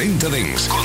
40 Dents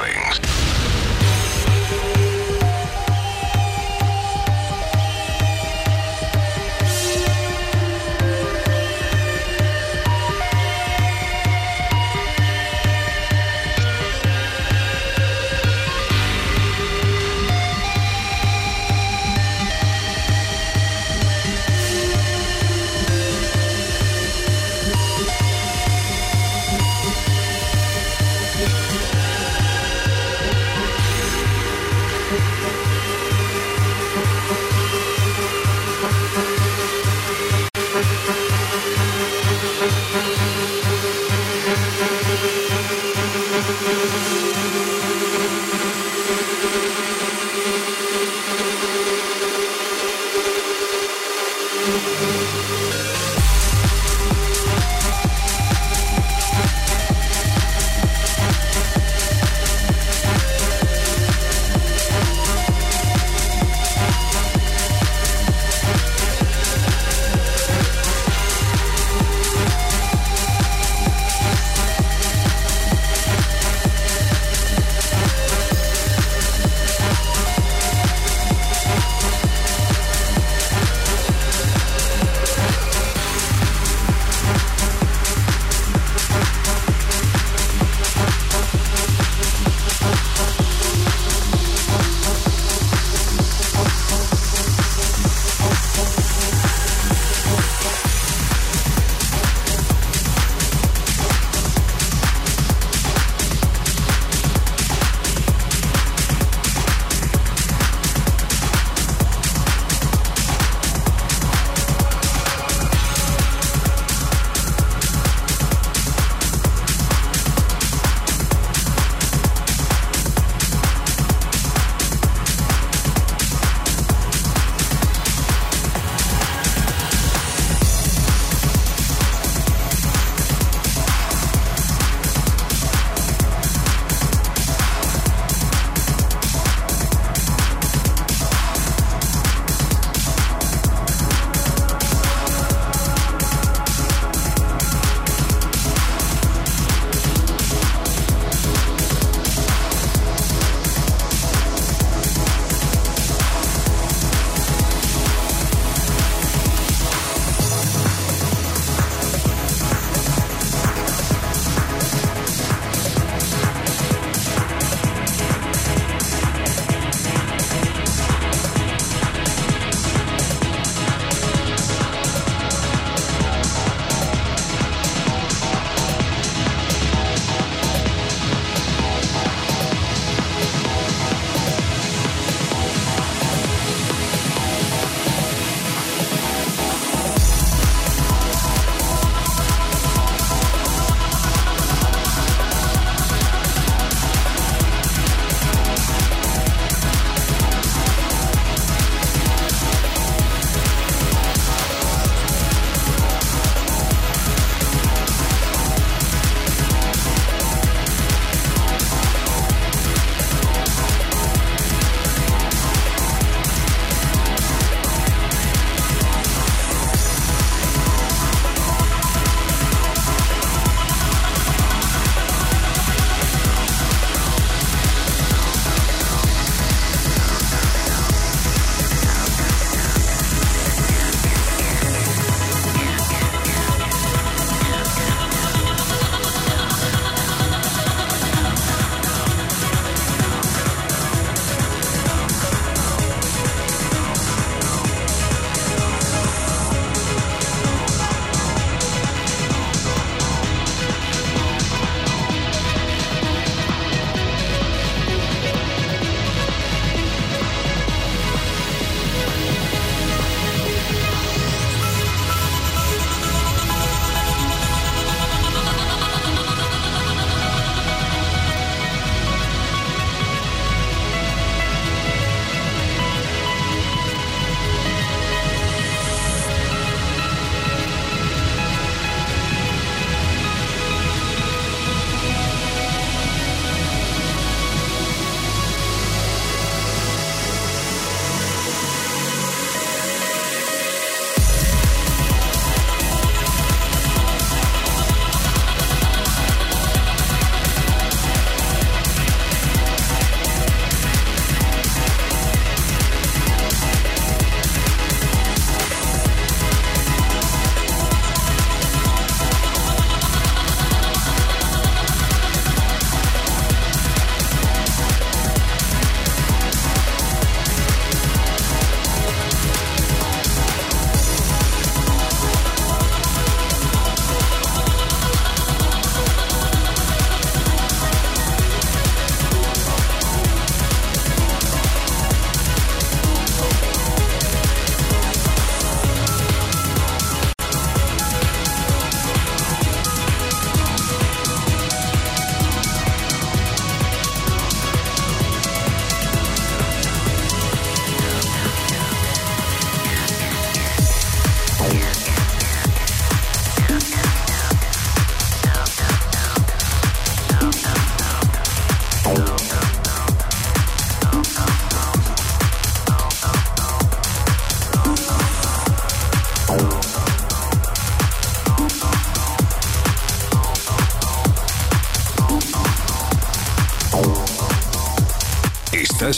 filings.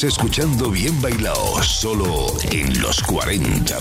Escuchando Bien Bailado, solo en los 40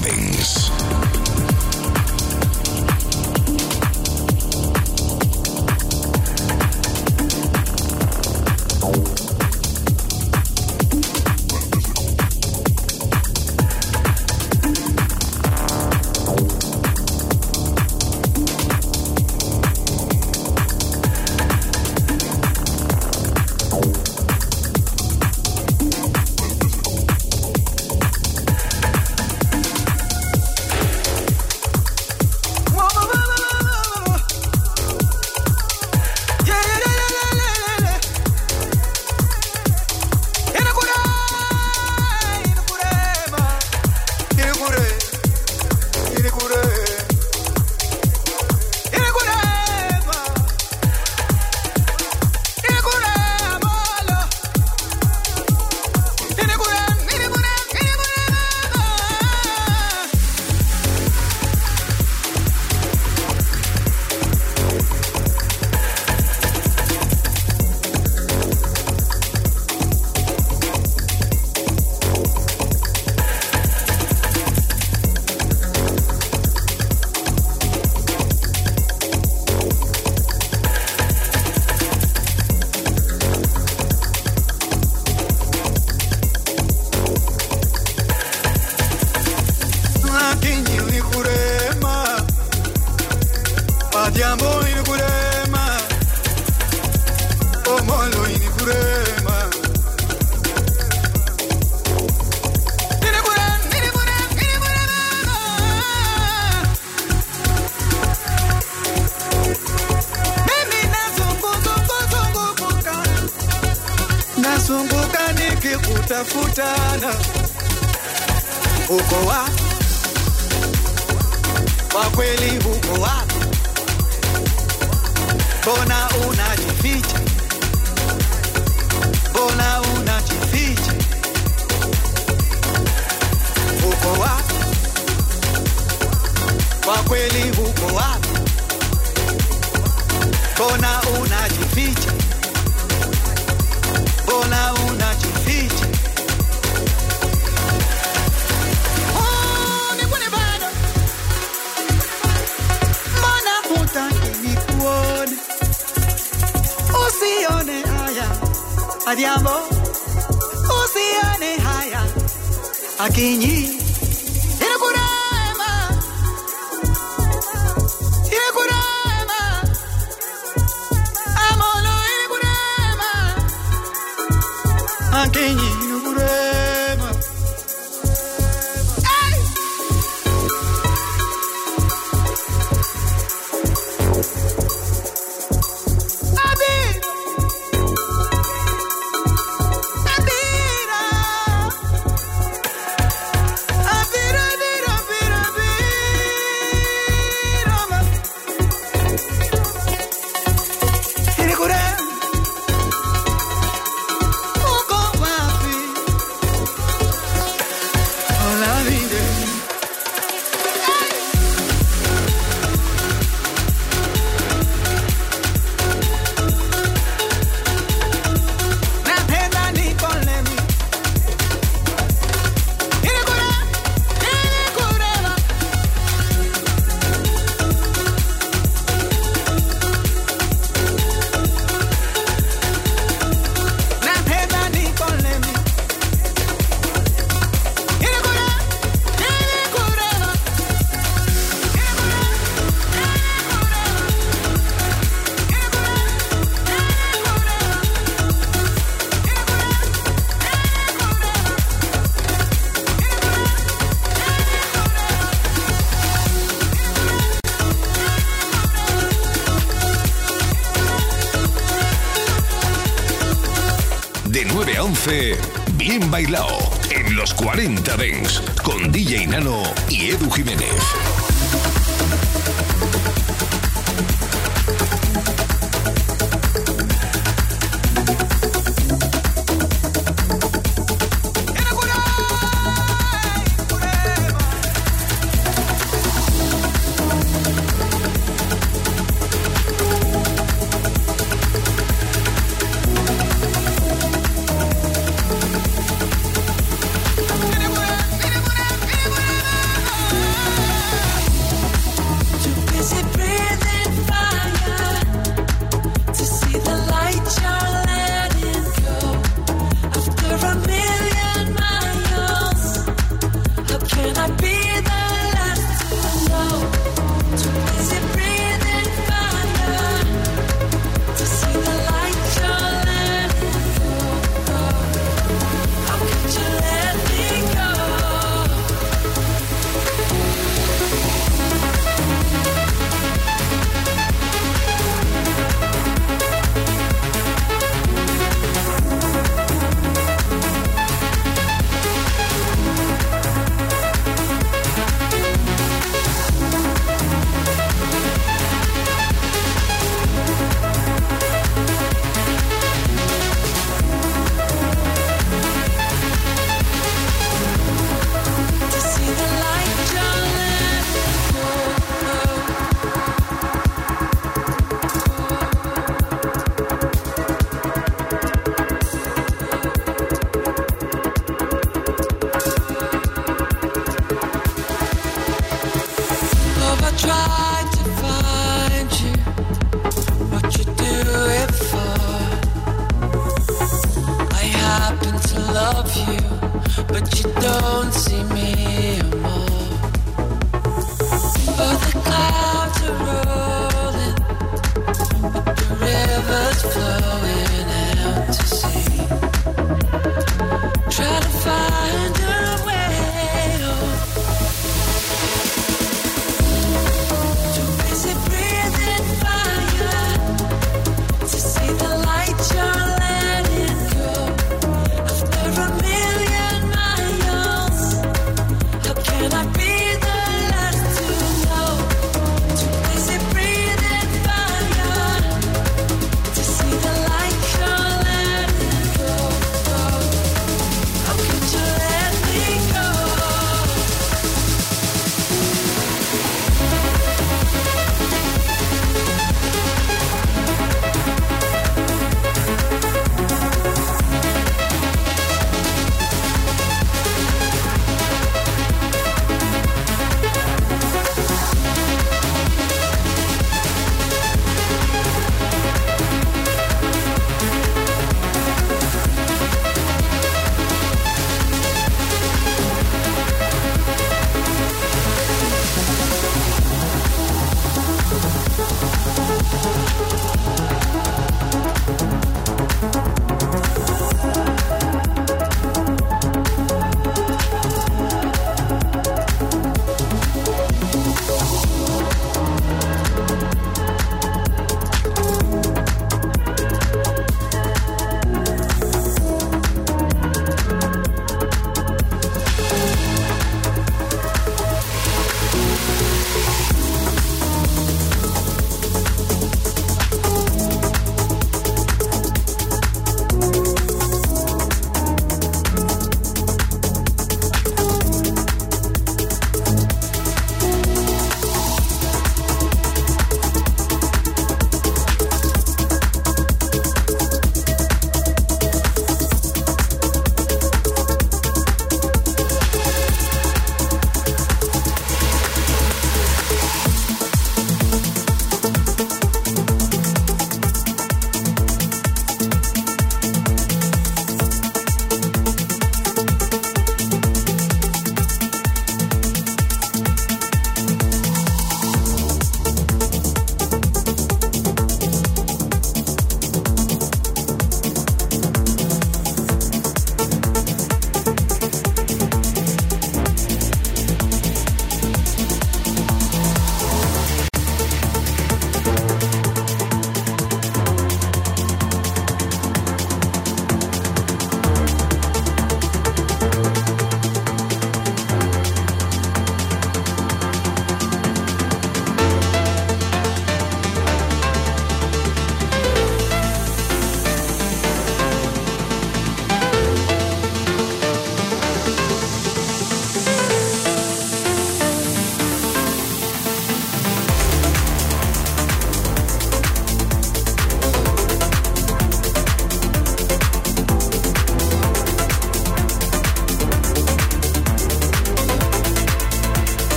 En los 40 Dents con DJ Nano y Edu Jiménez.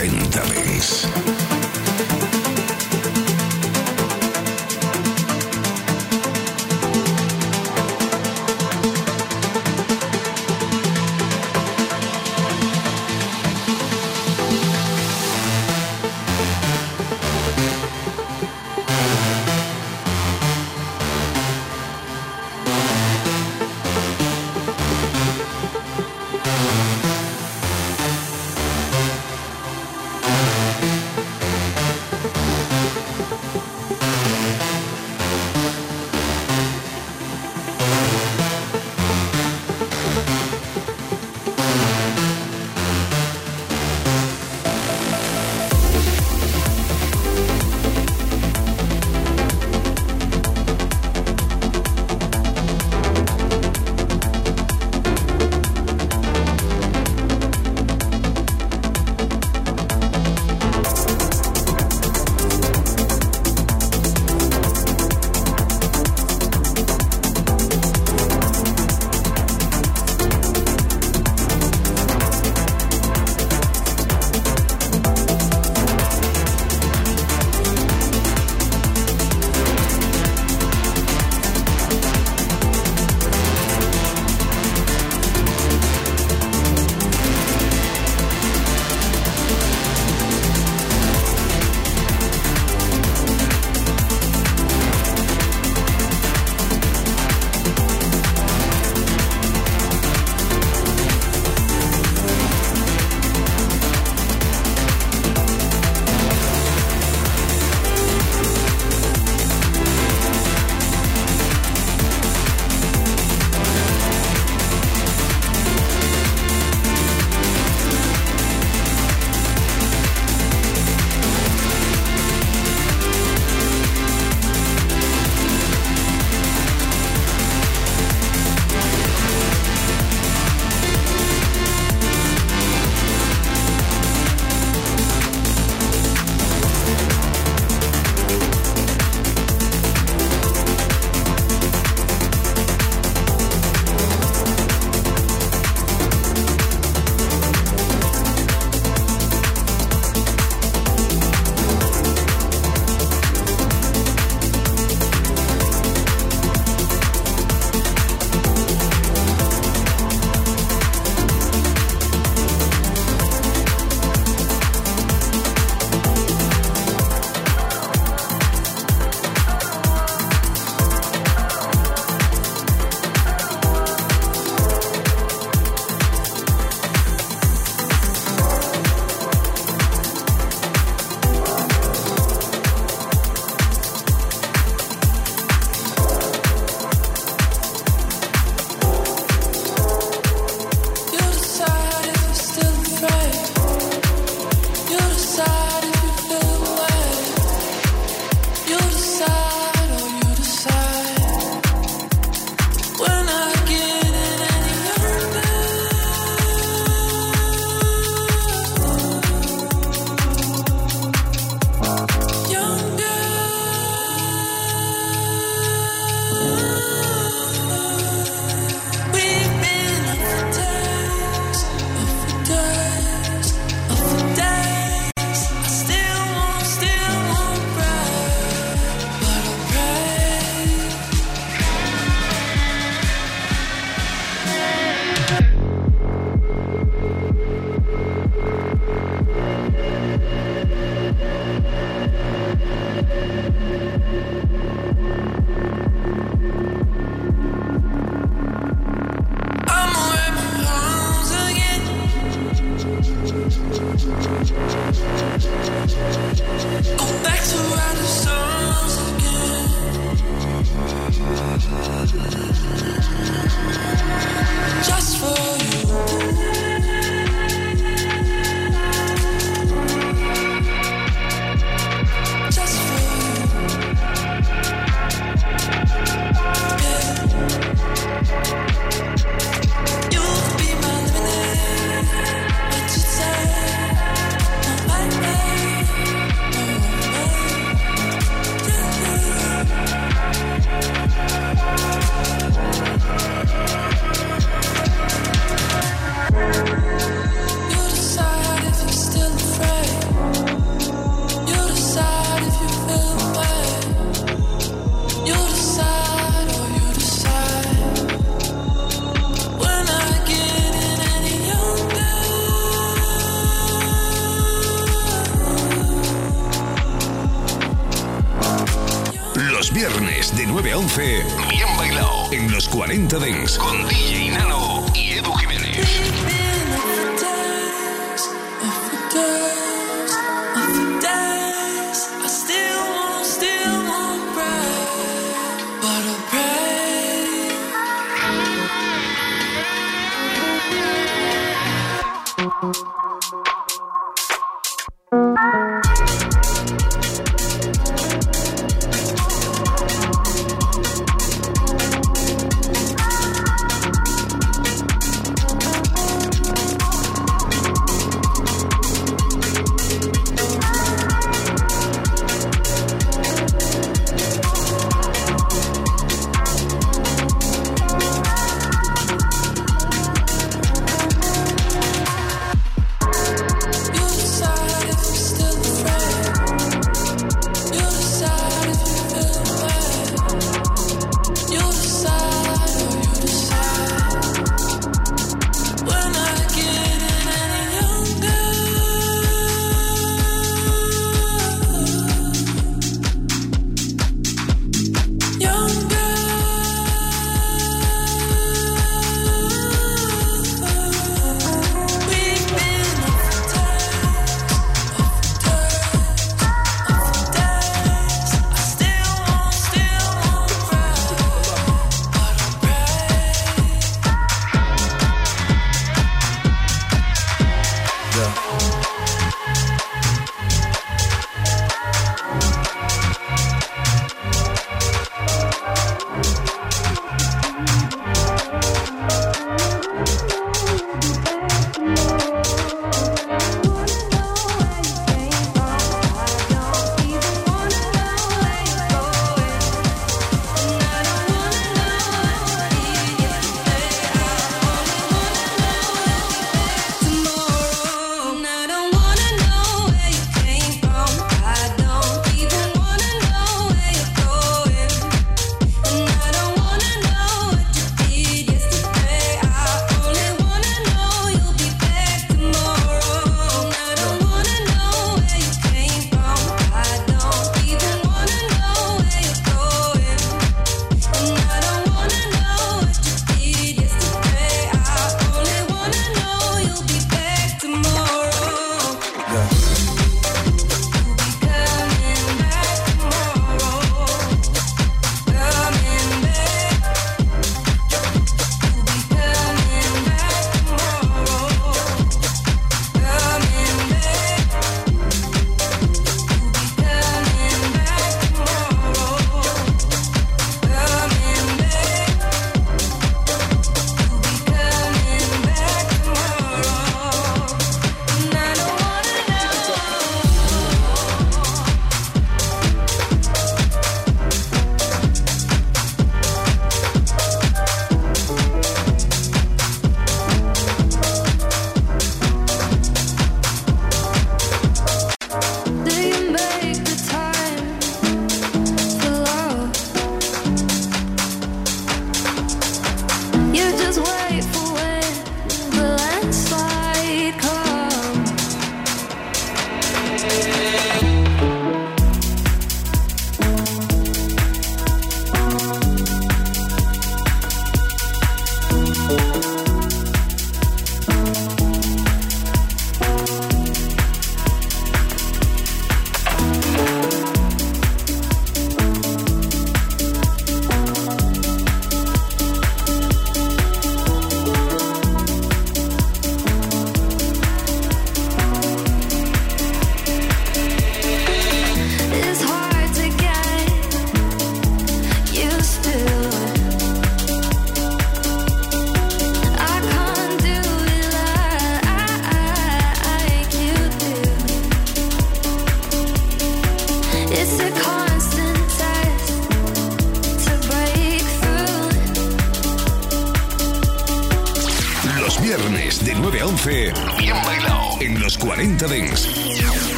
90 Dents.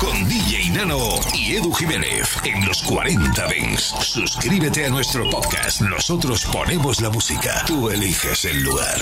Con DJ Nano y Edu Jiménez en los 40 Dents. Suscríbete a nuestro podcast. Nosotros ponemos la música. Tú eliges el lugar.